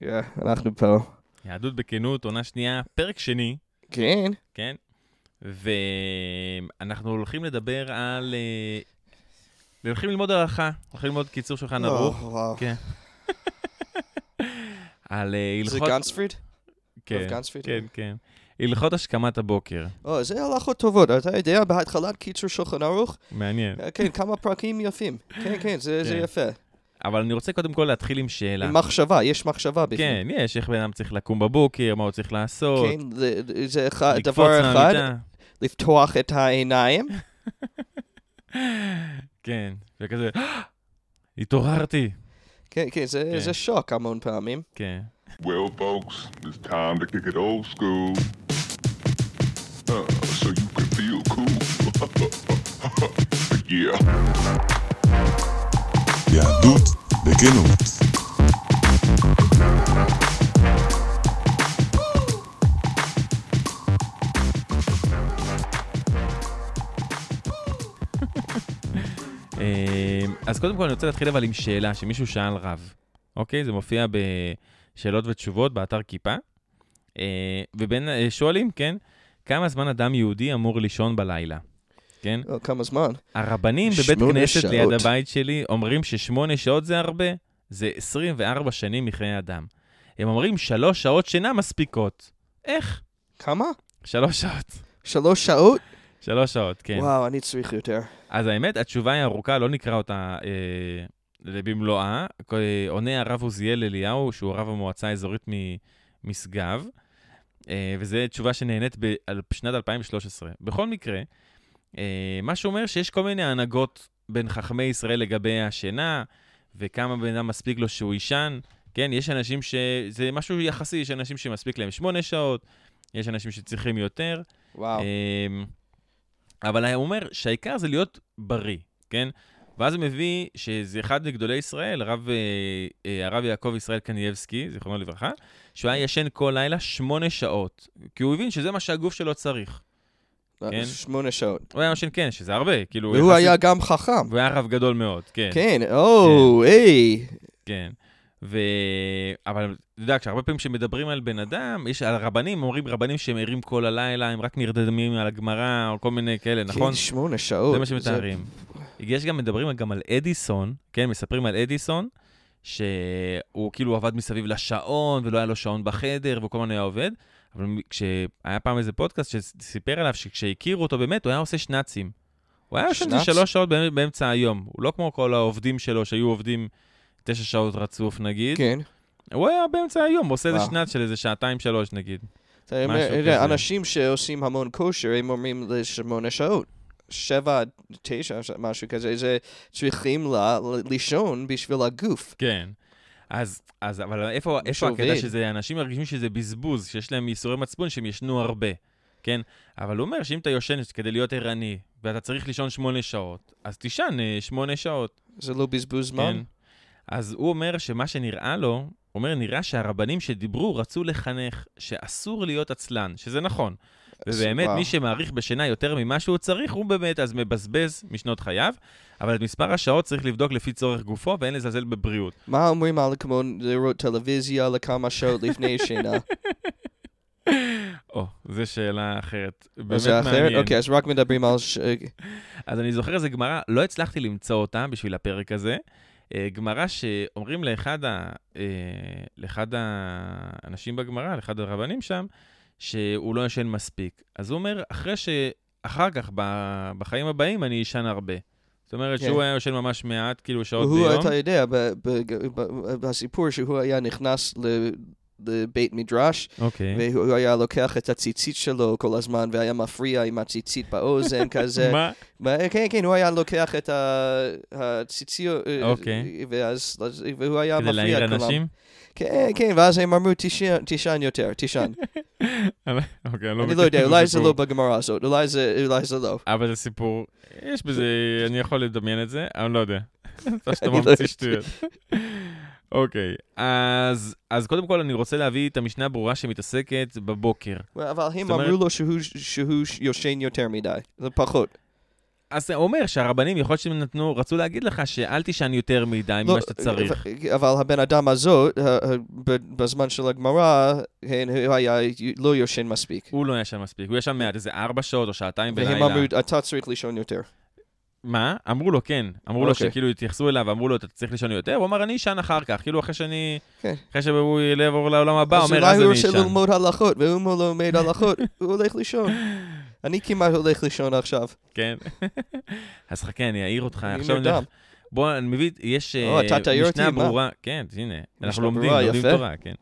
יא, אנחנו פה. יהדות בכנות, עונה שנייה, פרק שני, כן? כן? ואנחנו הולכים לדבר על... אה, הולכים ללמוד הלכה, הולכים ללמוד קיצור שולחן ערוך. או, וואו. כן. על אה, זה הלכות... גנספריד? כן, רב גנספריד? כן, כן. הלכות השכמת הבוקר. או, זה הלכות טובות. אתה יודע, בהתחלת קיצור שולחן ערוך, מעניין. אה, כן, כמה פרקים יפים. כן, כן, זה זה כן. יפה. אבל אני רוצה קודם כל להתחיל עם שאלה. עם מחשבה, יש מחשבה בפנים. כן, יש, איך בן אדם צריך לקום בבוקר, מה הוא צריך לעשות. כן, זה- זה אחד- לקפוץ דבר אחד, מהמיטה. לפתוח את העיניים. כן, וכזה, התעוררתי. כן, כן, זה כן. זה שוק המון פעמים. כן. Well, folks, it's time to kick it old school. Uh, so you can feel cool. yeah. יהדות בכנות. אה, אז קודם כל אני רוצה להתחיל אבל עם שאלה שמישהו שאל רב, אוקיי? זה מופיע בשאלות ותשובות באתר כיפה. אה, ובין, אה, שואלים, כן, כמה זמן אדם יהודי אמור לישון בלילה, כן? או, כמה זמן? הרבנים בבית כנסת שעות. ליד הבית שלי אומרים ששמונה שעות זה הרבה, זה 24 שנים מחיי אדם. הם אומרים שלוש שעות שינה מספיקות. איך? כמה? שלוש שעות. שלוש שעות? שלוש שעות, כן. וואו, אני צריך יותר. אז האמת, התשובה היא ארוכה, לא נקרא אותה אה, במלואה. אה, עונה הרב עוזיאל אליהו, שהוא רב המועצה האזורית ממשגב, אה, וזו תשובה שנהנית בשנת 2013. בכל מקרה, אה, מה שאומר שיש כל מיני הנהגות בין חכמי ישראל לגבי השינה, וכמה בן אדם מספיק לו שהוא יישן. כן, יש אנשים שזה משהו יחסי, יש אנשים שמספיק להם שמונה שעות, יש אנשים שצריכים יותר. וואו. אמ, אבל הוא אומר שהעיקר זה להיות בריא, כן? ואז הוא מביא שזה אחד מגדולי ישראל, הרב, אה, אה, הרב יעקב ישראל קנייבסקי, זיכרונו לברכה, שהוא היה ישן כל לילה שמונה שעות, כי הוא הבין שזה מה שהגוף שלו צריך. כן. שמונה שעות. הוא היה ישן, כן, שזה הרבה, כאילו... והוא יחסית- היה גם חכם. והוא היה רב גדול מאוד, כן. כן, או, היי. כן. ו... אבל אתה יודע, כשהרבה פעמים כשמדברים על בן אדם, יש על רבנים, אומרים רבנים שהם ערים כל הלילה, הם רק נרדמים על הגמרא, או כל מיני כאלה, נכון? כן, שמונה שעות. זה מה שמתארים. יש גם, מדברים גם על אדיסון, כן, מספרים על אדיסון, שהוא כאילו עבד מסביב לשעון, ולא היה לו שעון בחדר, והוא כל הזמן היה עובד, אבל כשהיה פעם איזה פודקאסט שסיפר עליו שכשהכירו אותו באמת, הוא היה עושה שנאצים. הוא היה שנץ? שלוש שעות באמצע- היום. הוא לא כמו כל העובדים שלו שהיו עובדים תשע שעות רצוף נגיד. כן. הוא היה באמצע היום, הוא עושה איזה וואו. שנץ של איזה שעתיים שלוש נגיד. אנשים שעושים המון כושר, הם אומרים לשמונה שעות. שבע, עד תשע, משהו כזה, זה צריכים לישון בשביל הגוף. כן. אז, אז אבל איפה, איפה. הקטע שזה, אנשים מרגישים שזה בזבוז, שיש להם ייסורי מצפון שהם ישנו הרבה, כן? אבל הוא אומר שאם אתה יושן כדי להיות ערני, ואתה צריך לישון שמונה שעות, אז תישן אה, שמונה שעות, זה לא בזבוז זמן? כן? אז הוא אומר שמה שנראה לו, הוא אומר, נראה שהרבנים שדיברו רצו לחנך שאסור להיות עצלן, שזה נכון. ובאמת. מי שמעריך בשינה יותר ממה שהוא צריך, הוא באמת אז מבזבז משנות חייו, אבל את מספר השעות צריך לבדוק לפי צורך גופו, ואין לזלזל בבריאות. מה אומרים על כמו לראות טלוויזיה לכמה שעות לפני שינה? או, זו שאלה אחרת. באמת? מעניין. אוקיי, אז רק מדברים על... אז אני זוכר איזה גמרא, לא הצלחתי למצוא אותה בשביל הפרק הזה. אה, גמרא שאומרים לאחד, ה, אה, לאחד האנשים בגמרא, לאחד הרבנים שם, שהוא לא ישן מספיק. אז הוא אומר, אחרי ש... אחר כך, ב- בחיים הבאים, אני אשן הרבה. זאת אומרת כן. שהוא היה ישן ממש מעט, כאילו שעות והוא, ביום. אתה יודע, בסיפור שהוא היה נכנס לבית מדרש, אוקיי. והוא היה לוקח את הציצית שלו כל הזמן, והיה מפריע עם הציצית באוזן כזה. מה? כן, כן, הוא היה לוקח את הציציות, אה, אוקיי. ואז, אז- והוא היה כדי מפריע להעיר את כולם. אנשים? כן, כן, ואז הם אמרו, "תישן- יותר, תישן. אוקיי, אני לא אני לא יודע, אולי זה. לא בגמרא הזאת, אולי זה לא. אבל זה סיפור, יש בזה, אני יכול לדמיין את זה, אבל לא יודע. אתה שאתה אני לא ממציא יודע. שטויות. אוקיי, אז, אז קודם כל אני רוצה להביא את המשנה הברורה שמתעסקת בבוקר. אבל הם אמרו לו שהוא שהוא יושן יותר מדי, זה פחות. אז זה אומר שהרבנים, יכול להיות שהם נתנו, רצו להגיד לך שאל תישן יותר מדי לא, ממה שאתה צריך. אבל הבן אדם הזאת, בזמן של הגמרא, הוא היה לא יושן מספיק. הוא לא ישן מספיק, הוא ישן מעט, איזה ארבע שעות או שעתיים והם בלילה. אמרו, אתה צריך לישון יותר. מה? אמרו לו, כן. אמרו לו אוקיי. שכאילו התייחסו אליו, אמרו לו, אתה צריך לישון יותר, הוא אמר, אני אשן אחר כך. כאילו, אחרי שאני... כן. אחרי שהוא יעבור לעולם הבא, אז אומר, אולי אז הוא אני רוצה אשן. ללמוד הלכות, ואם הוא לא לומד הלכות, הוא הולך לישון. אני כמעט הולך לישון עכשיו. כן. אז חכה, אני אעיר אותך. אני נרדם. בוא, אני מביא, יש אה, משנה? ברורה, כן, הנה, אנחנו לומדים, לומדים. תורה, כן.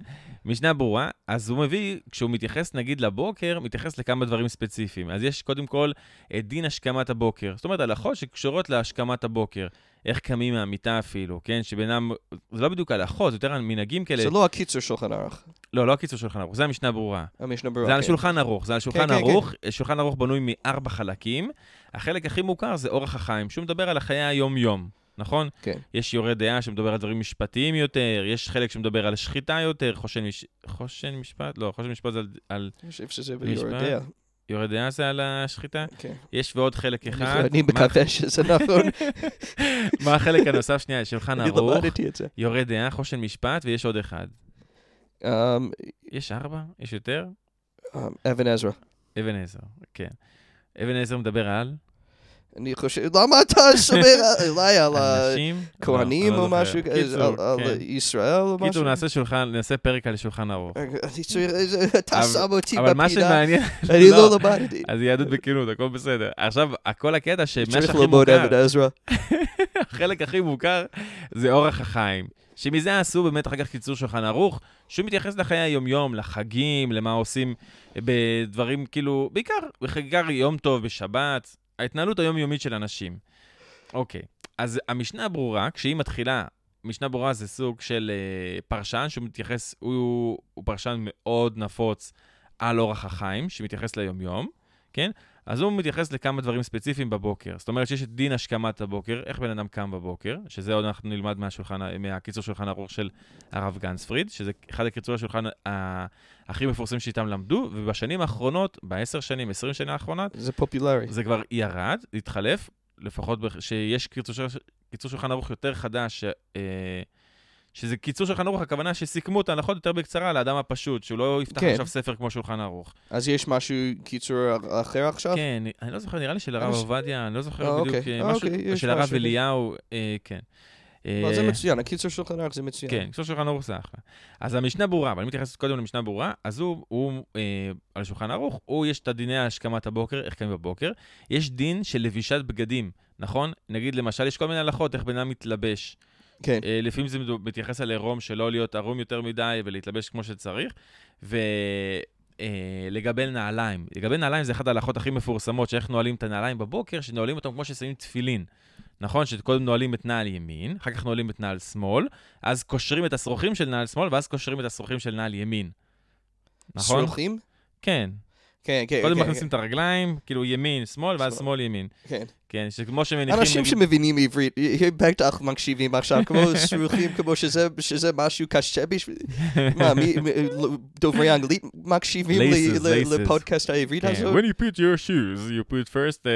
משנה ברורה, אז הוא מביא, כשהוא מתייחס נגיד לבוקר, מתייחס לכמה דברים ספציפיים. אז יש קודם כל את דין השכמת הבוקר. זאת אומרת, הלכות שקשורות להשכמת הבוקר. איך קמים מהמיטה אפילו, כן? שבינם, זה לא בדיוק הלכות, זה יותר מנהגים כאלה. זה לא הקיצור שולחן ערוך. לא, לא הקיצור שולחן ערוך, זה המשנה ברורה. המשנה ברורה. זה על כן. שולחן ערוך, זה על שולחן כן, כן. ערוך, שולחן ערוך בנוי מארבע חלקים. החלק הכי מוכר זה אורח החיים, שהוא מדבר על החיי היום-יום, נכון? כן. יש יורה דעה שמדבר על דברים משפטיים יותר, יש חלק שמדבר על שחיטה יותר, חושן, מש... חושן משפט? לא, חושן משפט זה על, על... אני חושב שזה משפט? ביורדיה. יורה דעה זה על השחיטה? כן. יש ועוד חלק אחד. אני מקווה שזה נכון. מה החלק הנוסף? שנייה, שולחן אני ערוך, למדתי את זה. יורה דעה, חושן משפט, ויש עוד אחד. Um, יש ארבע? יש יותר? um, אבן עזרא. אבן עזר, כן. אבן עזר מדבר על אני חושב, למה אתה שומר אליי על? הכהנים לא, או לא משהו, זוכר. כזה, על- כן. ישראל או משהו? קיצור, נעשה שולחן, נעשה פרק על שולחן ערוך. אני צריך, איזה- אתה שם אותי אבל מה בפינה, שמעניין, אני לא למדתי. אז יהדות בכנות, הכל בסדר. עכשיו, כל הקטע שמה צריך שהכי ללמוד מוכר, אבן עזרא. החלק הכי מוכר, זה אורח החיים. שמזה עשו באמת אחר כך קיצור שולחן ערוך, שהוא מתייחס לחיי היומיום, לחגים, למה עושים בדברים כאילו, בעיקר, בעיקר יום טוב בשבת, ההתנהלות היומיומית של אנשים. אוקיי, אז המשנה ברורה, כשהיא מתחילה, משנה ברורה זה סוג של אה, פרשן שהוא מתייחס, הוא, הוא פרשן מאוד נפוץ על אורח החיים, שמתייחס ליומיום, כן? אז הוא מתייחס לכמה דברים ספציפיים בבוקר. זאת אומרת שיש את דין השכמת הבוקר, איך בן אדם קם בבוקר, שזה עוד אנחנו נלמד מהשולחן, מהקיצור שולחן ערוך של הרב גנצפריד, שזה אחד הקיצורי השולחן ה- הכי מפורסמים שאיתם למדו, ובשנים האחרונות, בעשר שנים, עשרים שנה האחרונות, זה פופולרי. זה כבר ירד, התחלף, לפחות שיש קיצור, קיצור שולחן ערוך יותר חדש, אה, שזה קיצור שולחן ערוך, הכוונה שסיכמו את ההלכות יותר בקצרה לאדם הפשוט, שהוא לא יפתח כן. עכשיו ספר כמו שולחן ערוך. אז יש משהו, קיצור אחר עכשיו? כן, אני- לא זוכר, נראה לי של הרב עובדיה, אני לא זוכר אה, בדיוק, אוקיי. אה, אה, משהו, אוקיי, של הרב. אליהו, אה, כן. אבל זה מצוין, הקיצור שולחן ערוך זה מצוין. כן, קיצור שולחן ערוך זה אחלה. אז המשנה ברורה, אבל אני מתייחס קודם למשנה ברורה, אז הוא, הוא אה, על שולחן ערוך, הוא יש את הדיני השכמת הבוקר, איך קמים בבוקר. יש דין של לבישת בגדים, נכון? נגיד, למשל, יש כל מיני הלכות, איך בן אדם מתלבש. כן. אה, לפעמים זה מתייחס על עירום, שלא להיות ערום יותר מדי ולהתלבש כמו שצריך. ולגבי נעליים, לגבי נעליים זה אחת ההלכות הכי מפורסמות, שאיך נועלים את הנעליים בבוקר, שנועלים אותם כמו ששמים תפילין. נכון? שקודם נועלים את נעל ימין, אחר כך נועלים את נעל שמאל, אז קושרים את השרוכים של נעל שמאל, ואז קושרים את השרוכים של נעל ימין. נכון? שרוכים? כן. כן, כן. קודם כן, מכניסים את הרגליים, כאילו ימין, שמאל, ואז שמאל. ימין. כן. כן, שכמו שמניחים... אנשים שמבינים עברית, הם בטח מקשיבים עכשיו, כמו שרוכים, כמו שזה משהו קשה בשביל... מה, מי- דוברי אנגלית מקשיבים. לפודקאסט העברית כן, הזאת? When you put your shoes, you put first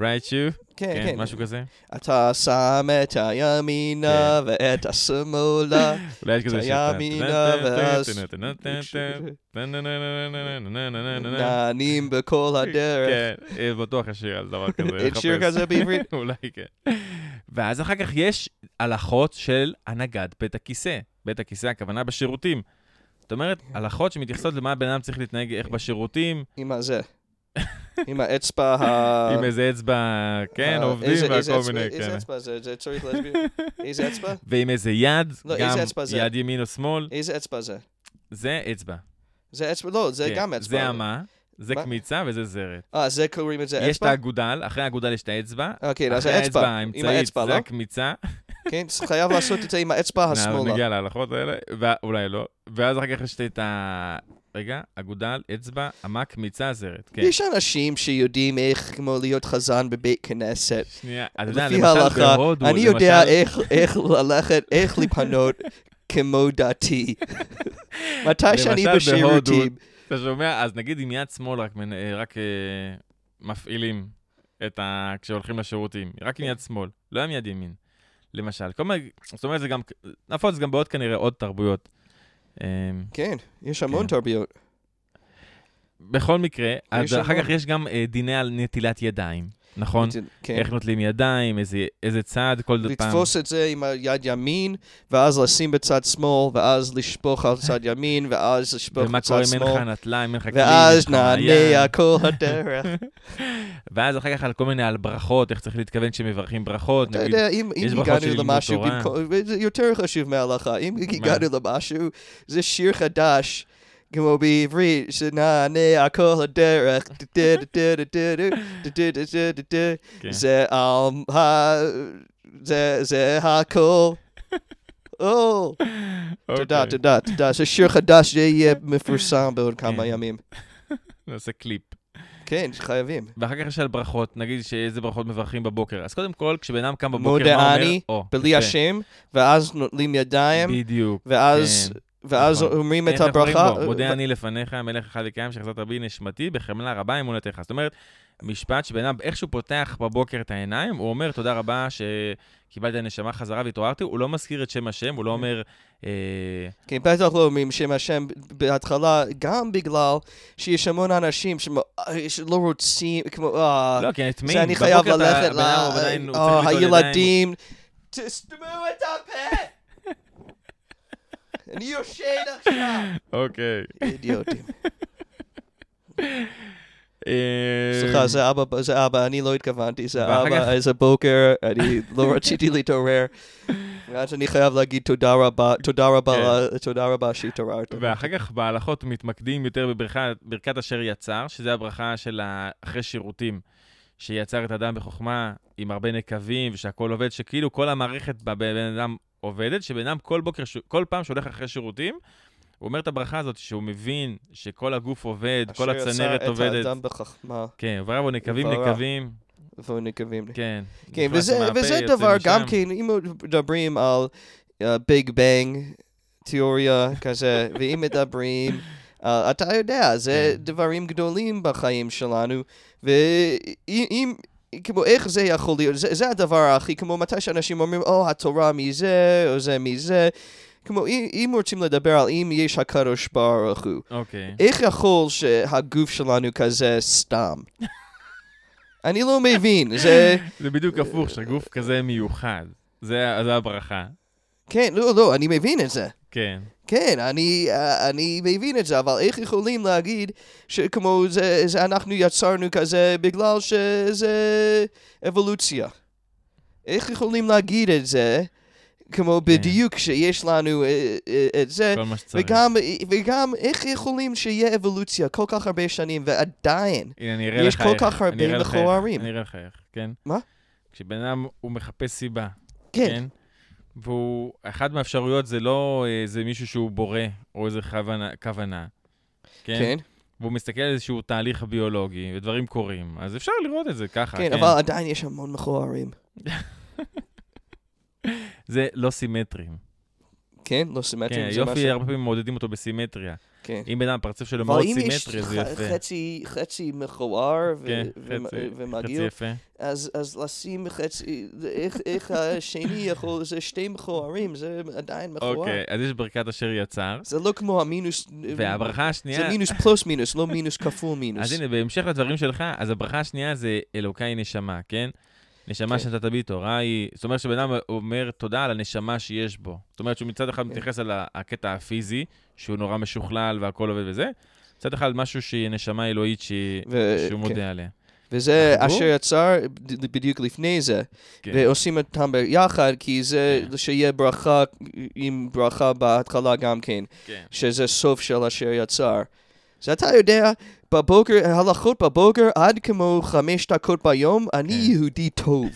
shoe, כן, כן, כן. משהו כזה. אתה שם את הימינה ואת השמאלה. אולי יש כזה שיר. הימינה ואז... נענים בכל הדרך. כן, בטוח יש שיר על דבר כזה. אין שיר. כזה בעברית? אולי כן. ואז אחר כך יש הלכות של הנהגת בית הכיסא. בית הכיסא, הכוונה בשירותים. זאת אומרת, הלכות שמתייחסות למה הבן אדם צריך להתנהג, איך בשירותים, עם הזה. עם האצבע ה... עם איזה אצבע, כן, עובדים איזה- איזה אצבע- מיני, איזה כן. אצבע זה? זה צריך להסביר. איזה אצבע? ועם איזה יד, לא, גם איזה אצבע זה? יד ימין או שמאל, איזה אצבע זה? זה אצבע. זה אצבע? לא, זה כן, גם אצבע. זה אמה, זה? קמיצה וזה זרת. אה, זה קוראים את זה יש את אצבע? האגודל, אחרי האגודל יש את האצבע. אוקיי, אז זה האצבע אצבע. עם האצבע, זה לא? הקמיצה. כן, חייב לעשות את זה עם האצבע השמאלה. נגיע להלכות האלה, ואולי לא. ואז אחר כך יש את ה... רגע, אגודל, אצבע, אמה, קמיצה, זרת. כן. יש אנשים שיודעים איך כמו להיות חזן בבית כנסת. שנייה, אתה יודע, למשל ההלכה, בהודו, אני יודע למשל- איך- איך ללכת, איך לפנות כמו דתי. מתי שאני בשירותים, אתה שומע? אז נגיד עם יד שמאל רק אה, רק, אה, מפעילים את ה... כשהולכים לשירותים, רק עם יד שמאל, לא עם יד ימין, למשל. כל מיני, זאת אומרת, זה גם, נפוץ גם בעוד כנראה עוד תרבויות. אמ, כן, יש המון כן. תרבויות. בכל מקרה, אז אחר המון. כך יש גם אה, דיני על נטילת ידיים, נכון? כן. איך נוטלים ידיים, איזה, איזה צעד כל פעם. לתפוס את זה עם היד ימין, ואז לשים בצד שמאל, ואז לשפוך על צד ימין, ואז לשפוך ומה בצד קורה אם אין לך שמאל, אם אין לך כלי, יש ואז. נענה כל הדרך. ואז אחר כך על כל מיני, על ברכות, איך צריך להתכוון כשמברכים ברכות. אתה יודע, אם אם הגענו למשהו. במקום- וזה יותר חשוב מההלכה, אם הגענו למשהו, זה שיר חדש. כמו בעברית, שנענה על כל הדרך, כן. זה. זה- זה הכל. או, תודה, אוקיי, תודה, תודה. זה שיר חדש שיהיה מפורסם בעוד כמה כן. ימים. נעשה קליפ. כן, חייבים. ואחר כך יש על ברכות, נגיד שאיזה ברכות מברכים בבוקר. אז קודם כל, כשבן אדם קם בבוקר, מה מודה אומר? אני, או, בלי. השם, ואז נוטלים ידיים, בדיוק. ואז כן. ואז נכון. אומרים את אנחנו אומרים הברכה. מודה אני לפניך, מלך אחד וקיים, שחזרת בי נשמתי, בחמלה רבה אמונתך. זאת אומרת, משפט שבן אדם, איך שהוא פותח בבוקר את העיניים, הוא אומר, תודה רבה שקיבלתי הנשמה חזרה והתעוררתי, הוא לא מזכיר את שם השם, הוא לא אומר... אה, כן, בטח לא אומרים שם השם בהתחלה, גם בגלל שיש המון אנשים שמו- אה, שלא רוצים, כמו, אה, לא, כי הם טמאים. זה אני חייב ללכת ל... הילדים, תסתמו את הפה! אני יושן עכשיו! אוקיי. אידיוטים. אה, סליחה, זה אבא, זה אבא, אני לא התכוונתי, זה אבא, איזה בוקר, אני לא רציתי להתעורר. ואז אני חייב להגיד תודה רבה, תודה רבה, כן. תודה רבה שהתעוררת. ואחר כך בהלכות מתמקדים יותר בברכת אשר יצר, שזה הברכה של אחרי שירותים, שיצר את האדם בחוכמה עם הרבה נקבים, ושהכול עובד, שכאילו כל המערכת בבן אדם עובדת, שבן אדם כל בוקר, כל פעם שהולך אחרי שירותים, הוא אומר את הברכה הזאת, שהוא מבין שכל הגוף עובד, כל אשר הצנרת עובדת. את האדם בחכמה כן, ובראבו נקבים. נקבים, ונקבים. כן. כן, נכנס וזה, דבר, גם. כן, אם מדברים על ביג בנג, תיאוריה כזה, ואם מדברים, אה, אתה יודע, זה כן. דברים גדולים בחיים שלנו, ואם... כמו איך זה יכול להיות, זה, זה הדבר הכי, כמו מתי שאנשים אומרים, או התורה מזה, או זה מזה, כמו אם, אם רוצים לדבר על אם יש הקדוש ברוך הוא, אוקיי. איך יכול שהגוף שלנו כזה סתם? אני לא מבין, זה... זה בדיוק הפוך, שהגוף כזה מיוחד. זה זה הברכה. כן, לא, לא, אני מבין את זה. כן. כן, אני, אה, אני מבין את זה, אבל איך יכולים להגיד שכמו זה, זה אנחנו יצרנו כזה בגלל שזה אבולוציה? איך יכולים להגיד את זה כמו בדיוק שיש לנו אה, אה, את זה. וגם, וגם איך יכולים שיהיה אבולוציה כל כך הרבה שנים ועדיין? הנה, יש. כל כך הרבה. מכוערים. אני אראה לך איך, כן? מה? כשבן אדם, הוא מחפש סיבה, כן, כן? והוא, אחת מהאפשרויות זה לא איזה מישהו שהוא בורא, או איזה כוונה, כוונה כן? כן, והוא מסתכל על איזשהו תהליך ביולוגי, ודברים קורים, אז אפשר לראות את זה ככה, כן, כן? אבל עדיין יש המון מכוערים. זה לא סימטרים. כן, לא סימטריים. כן, זה יופי, ש- הרבה פעמים מעודדים אותו בסימטריה. כן. אם בן אדם, הפרצוף שלו אבל מאוד אם יש סימטרי, זה יפה. חצי, חצי מכוער ו- כן, חצי- ומגעיל. אז, אז לשים חצי, איך, איך השני יכול, זה שתי מכוערים, זה עדיין מכוער. אוקיי, אז יש ברכת אשר יצר, זה לא כמו המינוס, והברכה השנייה... זה מינוס פלוס מינוס, לא מינוס כפול מינוס. אז הנה, בהמשך לדברים שלך, אז הברכה השנייה זה אלוקיי נשמה, כן? נשמה כן. שנתת בי תורה היא... זאת אומרת שבן אדם אומר תודה על הנשמה שיש בו. זאת אומרת שהוא מצד אחד כן. מתייחס על הקטע הפיזי, שהוא נורא משוכלל והכל עובד וזה, מצד אחד משהו שהיא נשמה אלוהית שהיא- ו- שהוא כן. מודה עליה. וזה? אשר יצר בדיוק לפני זה, כן. ועושים אותם ביחד, כי זה כן. שיהיה ברכה עם ברכה בהתחלה גם כן. כן. שזה סוף של אשר יצר. אז אתה יודע, בבוקר, הלכות בבוקר עד כמו חמש דקות ביום, אני כן. יהודי טוב.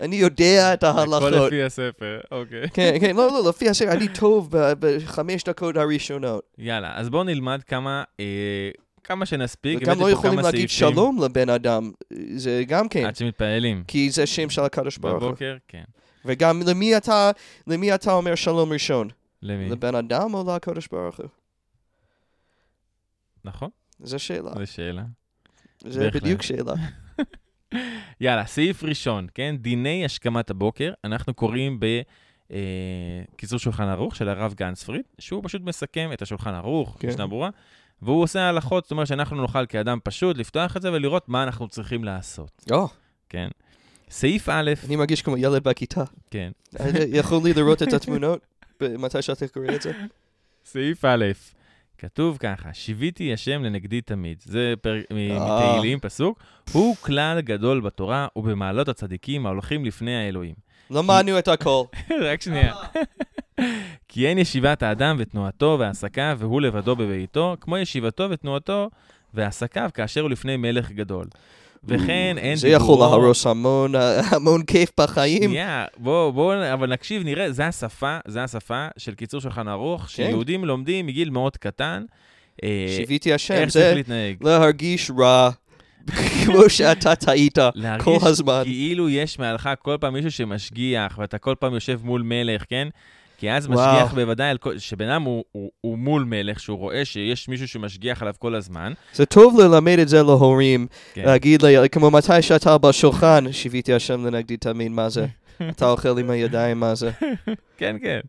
אני יודע את הכל ההלכות. לפי הספר, אוקיי. כן, כן, לא, לא, לפי הסדר, אני טוב בחמש דקות הראשונות. יאללה, אז בואו נלמד כמה... אה, כמה שנספיק, וגם לא יכולים להגיד סעיפים. שלום לבן אדם, זה גם כן, עד שמתפעלים. כי זה שם של הקדוש ברוך הוא. בבוקר, כן. וגם למי אתה, למי אתה אומר שלום ראשון? למי? לבן אדם או לקדוש ברוך הוא? נכון, זו שאלה. זו שאלה. זה בהחלט. בדיוק שאלה. יאללה, סעיף ראשון, כן? דיני השכמת הבוקר, אנחנו קוראים בקיצור שולחן ערוך של הרב גנצפריד, שהוא פשוט מסכם את השולחן ערוך, כן. משנה ברורה, והוא עושה הלכות, זאת אומרת שאנחנו נוכל כאדם פשוט לפתוח את זה ולראות מה אנחנו צריכים לעשות, או, כן? סעיף א', אני מרגיש כמו ילד בכיתה. כן, יכול לי לראות את התמונות מתי שאתה קורא את זה? סעיף א', כתוב ככה, שיוויתי השם לנגדי תמיד. זה פרק מ- אה. מתהילים, פסוק. הוא כלל גדול בתורה ובמעלות הצדיקים ההולכים לפני האלוהים. למדנו את הכל. רק שנייה. כי אין ישיבת האדם ותנועתו ועסקיו, והוא לבדו בביתו, כמו ישיבתו ותנועתו ועסקיו, כאשר הוא לפני מלך גדול. וכן אין זה יכול להרוס המון, המון כיף בחיים. שנייה, בואו, בואו, אבל נקשיב, נראה, זה השפה, זה השפה של קיצור שולחן ערוך, שיהודים לומדים מגיל מאוד קטן. אה, שיוויתי השם, איך זה צריך להתנהג. להרגיש רע, כמו שאתה טעית להרגיש כל הזמן. כאילו יש מעלך כל פעם מישהו שמשגיח, ואתה כל פעם יושב מול מלך, כן? כי אז וואו. משגיח בוודאי, על כל- שבן אדם הוא, הוא, הוא מול מלך, שהוא רואה שיש מישהו שמשגיח עליו כל הזמן. זה טוב ללמד את זה להורים, כן. להגיד לי, כמו מתי שאתה בשולחן, שיוויתי השם לנגדי תמיד, מה זה? אתה אוכל עם הידיים, מה זה? כן, כן.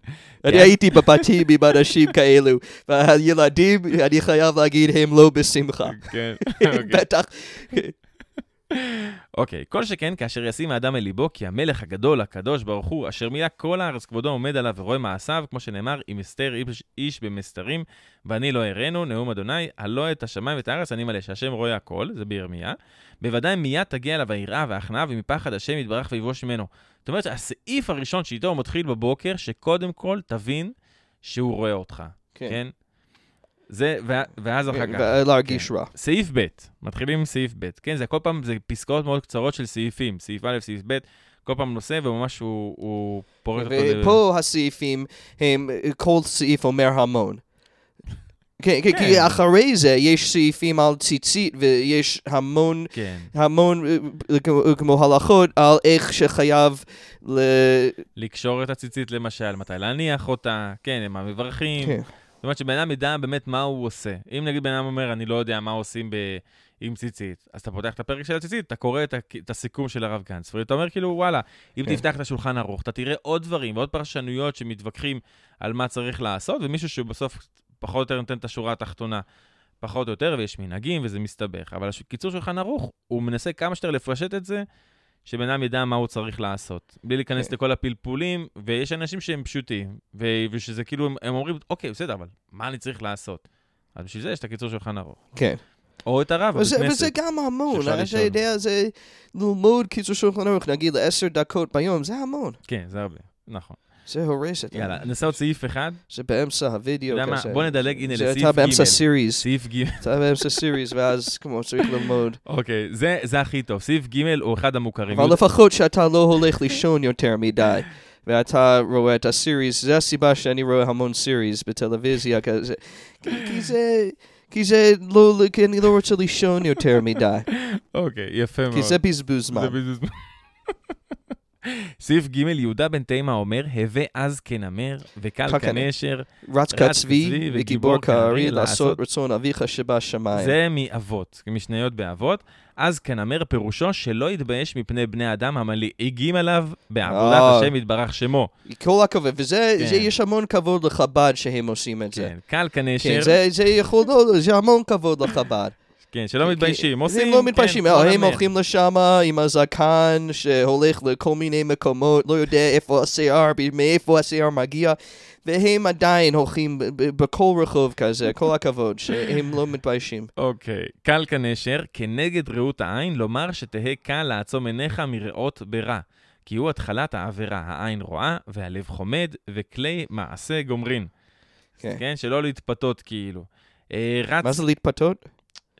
אני כן. הייתי בבתים עם אנשים כאלו, והילדים, אני חייב להגיד, הם לא בשמחה. כן. אוקיי. בטח. אוקיי, כל שכן כאשר ישים האדם אל ליבו, כי המלך הגדול, הקדוש ברוך הוא, אשר מילא כל הארץ כבודו עומד עליו ורואה מעשיו, כמו שנאמר, אם אסתר איש, איש במסתרים, ואני לא אראנו, נאום אדוני, הלא את השמיים ואת הארץ אני מלא, שהשם רואה הכל, זה בירמיה. בוודאי מיד תגיע אליו היראה וההכנעה, ומפחד השם יתברך ויבוש ממנו. זאת אומרת שהסעיף הראשון שאיתו הוא מתחיל בבוקר, שקודם כל תבין שהוא רואה אותך, כן? זה, ואז אחר כך. ולהרגיש כן. רע. סעיף ב', מתחילים עם סעיף ב', כן? זה כל פעם, זה פסקאות מאוד קצרות של סעיפים, סעיף א', סעיף ב', כל פעם נושא, וממש הוא, הוא פורט אותו. ופה הסעיפים הם, כל סעיף אומר המון. כן, כן, כי כן. אחרי זה יש סעיפים על ציצית ויש המון, כן, המון אה, כמו- כמו הלכות על איך שחייב ל... לקשור את הציצית למשל, מתי להניח אותה, כן, הם המברכים. כן. זאת אומרת שבן אדם ידע באמת מה הוא עושה. אם נגיד בן אדם אומר, אני לא יודע מה עושים ב... עם ציצית, אז אתה פותח את הפרק של הציצית, אתה קורא את, ה... את הסיכום של הרב גנץ, ואתה אומר כאילו, וואלה, אם כן. תפתח את השולחן ערוך, אתה תראה עוד דברים ועוד פרשנויות שמתווכחים על מה צריך לעשות, ומישהו שבסוף פחות או יותר נותן את השורה התחתונה, פחות או יותר, ויש מנהגים וזה מסתבך. אבל קיצור שולחן ערוך, הוא מנסה כמה שיותר לפשט את זה, שבן אדם ידע מה הוא צריך לעשות, בלי להיכנס כן. לכל הפלפולים, ויש אנשים שהם פשוטים, ו- ושזה כאילו, הם, הם אומרים, אוקיי, בסדר, אבל מה אני צריך לעשות? אז בשביל זה יש את הקיצור שולחן ערוך. כן. או את הרב, וזה, בבית וזה. גם המון, אתה. יודע, זה ללמוד קיצור שולחן ערוך, נגיד לעשר דקות ביום, זה המון. כן, זה הרבה, נכון. זה הורס את יאללה, נעשה עוד סעיף אחד. באמצע אתה יודע מה, כזה. בוא נדלג, הנה, זה לסעיף אתה באמצע ג'. סיריז. סעיף ג'. אתה באמצע סיריז, ואז כמו צריך ללמוד. אוקיי, זה, הכי טוב. סעיף ג' הוא אחד המוכרים. אבל לפחות שאתה לא הולך לישון יותר מדי. ואתה רואה את הסיריז, זה הסיבה שאני רואה המון סיריז בטלוויזיה כזה. כי זה... כי זה לא, כי אני לא רוצה לישון יותר מדי. אוקיי, יפה מאוד. כי זה בזבוז זמן. זה בזבוז זמן. סעיף ג' יהודה בן תימה אומר, הווה אז כנמר, וקל קל כנשר. רץ כצבי וגיבור כארי לעשות רצון אביך שבשמיים. זה מאבות, משניות באבות. אז כנמר פירושו שלא יתבייש מפני בני אדם המלעיגים עליו בעבודת אה. השם יתברך שמו. כל הכבוד, וזה, כן. זה יש המון כבוד לחב"ד שהם עושים את זה. כן, קל כנשר, כן, זה, זה יכול, זה המון כבוד לחב"ד. כן, שלא מתביישים, עושים, לא מתביישים, כן, אה, כמו הם. הולכים לשם עם הזקן שהולך לכל מיני מקומות, לא יודע איפה השיער, מאיפה השיער מגיע, והם עדיין הולכים בכל רחוב כזה, כל הכבוד, שהם לא מתביישים. אוקיי, קל כנשר, כנגד ראות העין, לומר שתהא קל לעצום עיניך מראות ברע. כי הוא התחלת העבירה, העין רואה, והלב חומד, וכלי מעשה גומרין. כן. כן, שלא להתפתות כאילו. אה, רץ, מה זה להתפתות?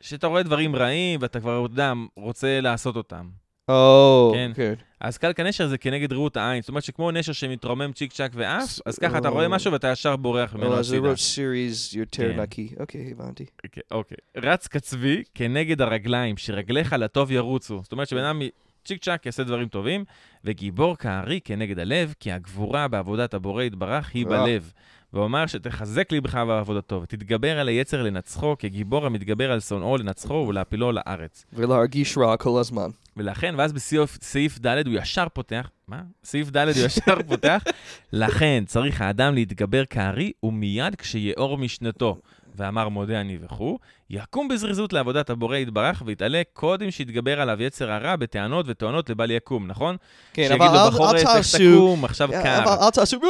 שאתה רואה דברים רעים ואתה כבר, אתה יודע, רוצה לעשות אותם. או, כן. כן. אז קל כנשר זה כנגד ראות העין. זאת אומרת שכמו נשר שמתרומם צ'יק צ'אק ועף, אז ככה אתה או. רואה משהו ואתה ישר בורח ממנו או, אז זה. רוט סיריז יותר. נקי. אוקיי, הבנתי. אוקיי, אוקיי. רץ כצבי כנגד הרגליים, שרגליך לטוב ירוצו. זאת אומרת שבן אדם צ'יק צ'אק יעשה דברים טובים, וגיבור כארי כנגד הלב, כי הגבורה בעבודת הבורא יתברך היא אה. בלב. והוא אמר שתחזק ליבך בעבודתו, ותתגבר על היצר לנצחו, כגיבור המתגבר על שונאו לנצחו ולהפילו לארץ. ולהרגיש רע כל הזמן. ולכן, ואז בסעיף סעיף ד' הוא ישר פותח, מה? סעיף ד' הוא ישר פותח, לכן צריך האדם להתגבר כארי, ומיד כשיאור משנתו, ואמר מודה אני וכו', יקום בזריזות לעבודת הבורא יתברך, ויתעלה קודם שיתגבר עליו יצר הרע בטענות וטוענות לבל יקום, נכון? כן, אבל שיגידו אל- בחורף, אל איך תעשו... תקום, עכשיו אבל קר. אל תעשו...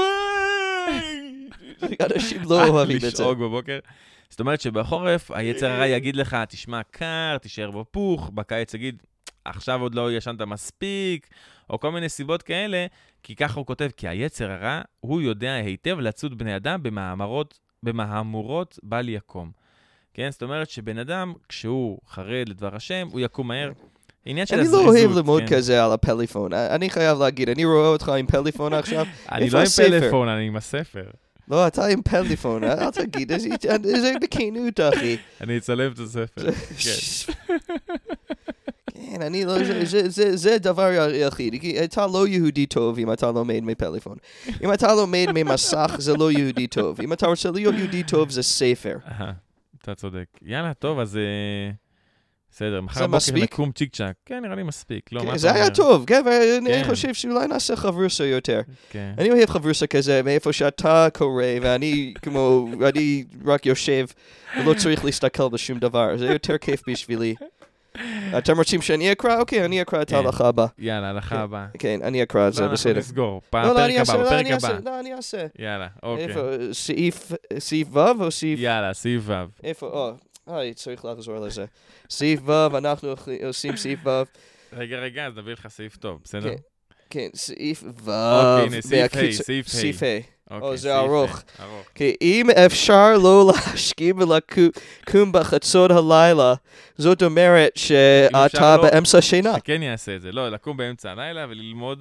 אנשים לא אוהבים את זה. לשאוג בבוקר. זאת אומרת שבחורף היצר הרע יגיד לך, תשמע קר, תישאר בפוך, בקיץ יגיד, עכשיו עוד לא ישנת מספיק, או כל מיני סיבות כאלה, כי ככה הוא כותב, כי היצר הרע, הוא יודע היטב לצוד בני אדם במאמרות, במהמורות בל יקום. כן? זאת אומרת שבן אדם, כשהוא חרד לדבר השם, הוא יקום מהר. עניין של אני הזריזות. לא אוהב ללמוד כן. כזה על הפלאפון. אני חייב להגיד, אני רואה אותך עם פלאפון עכשיו. אני לא עם? פלאפון, אני עם הספר. לא, אתה עם פלאפון, אל תגיד, זה בכנות, אחי. אני אצלם את הספר. כן. כן, אני לא, זה- זה- זה- זה הדבר היחיד, כי אתה לא יהודי טוב אם אתה לומד מפלאפון. אם אתה לומד ממסך, זה לא יהודי טוב. אם אתה רוצה להיות יהודי טוב, זה ספר. אתה צודק. יאללה, טוב, אז... אה, בסדר, מחר בבוקר מספיק? נקום צ'יק צ'אק. כן, נראה לי מספיק. לא, מה כן, זה היה? טוב, כן, ואני כן. חושב שאולי נעשה חברוסה יותר. כן. אני אוהב חברוסה כזה, מאיפה שאתה קורא, ואני כמו, אני רק יושב ולא צריך להסתכל בשום דבר, זה יותר כיף בשבילי. אתם רוצים שאני אקרא? אוקיי, אני אקרא את כן. ההלכה הבאה. יאללה, הלכה הבאה. כן, אני אקרא את זה, לא, אנחנו בסדר. נסגור. לא, לא, פרק הבא, לא, בפרק אני אעשה, הבא. לא, אני אעשה. יאללה, אוקיי. איפה, סעיף, ו' או סעיף... יאללה, סעיף ו'. איפה, או, אוי, צריך לחזור לזה. סעיף ו', אנחנו עושים סעיף ו', רגע, רגע, אז נביא לך סעיף טוב, בסדר? כן. סעיף ו', אוקיי, סעיף ה', סעיף ה'. סעיף ה'. אוקיי, זה ארוך. כי אם אפשר לא להשכיב ולקום בחצות הלילה, זאת אומרת אפשר שאתה לא- באמצע שינה. שכן יעשה את זה. לא, לקום באמצע הלילה וללמוד,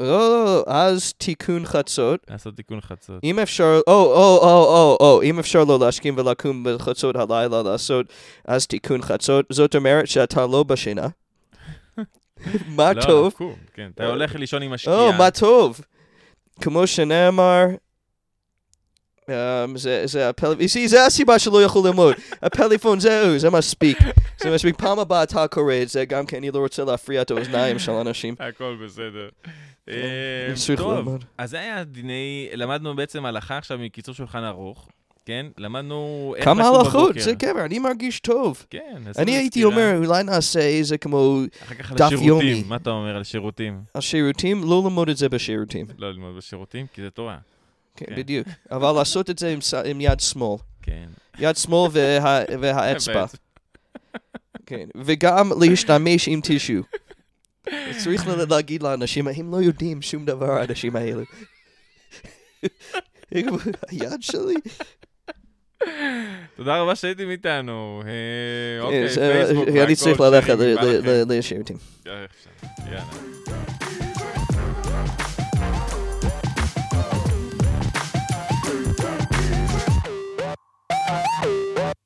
לא, לא, לא, אז תיקון חצות. לעשות תיקון חצות. אם אפשר, או, או, או, או, או, אם אפשר לא להשכים ולקום בחצות הלילה לעשות, אז תיקון חצות, זאת אומרת שאתה לא בשינה. מה לא, טוב? לקום, כן. אתה הולך לישון עם השקיעה. או, מה טוב. כמו שנאמר, אמ, זה, זה הפלאפון, זה הסיבה שלא יכול ללמוד. הפלאפון זהו, זה מספיק. זה מספיק. פעם הבאה אתה קורא את זה, גם כי אני לא רוצה להפריע את האוזניים של אנשים. הכל בסדר. כן, אה, טוב. אז זה היה דיני, למדנו בעצם הלכה עכשיו מקיצור שולחן ערוך, כן? למדנו איך כמה לקום הלכות, בבוקר. זה גבר, אני מרגיש טוב. כן, עשינו אני הייתי. אומר, אולי נעשה איזה כמו אחר כך על דף השירותים, יומי. מה אתה אומר על שירותים? השירותים, לא ללמוד את זה בשירותים. לא ללמוד בשירותים, כי זה תורה. כן, כן. בדיוק. אבל לעשות את זה עם יד שמאל. כן. יד שמאל וה- והאצבע. כן, וגם להשתמש עם טישו. צריך להגיד לאנשים, הם לא יודעים שום דבר, האנשים האלו. היד שלי? תודה רבה שהייתם איתנו. אה, כן, אוקיי, פייסבוק אני צריך ללכת לשירותים. אה, אפשר. יאללה.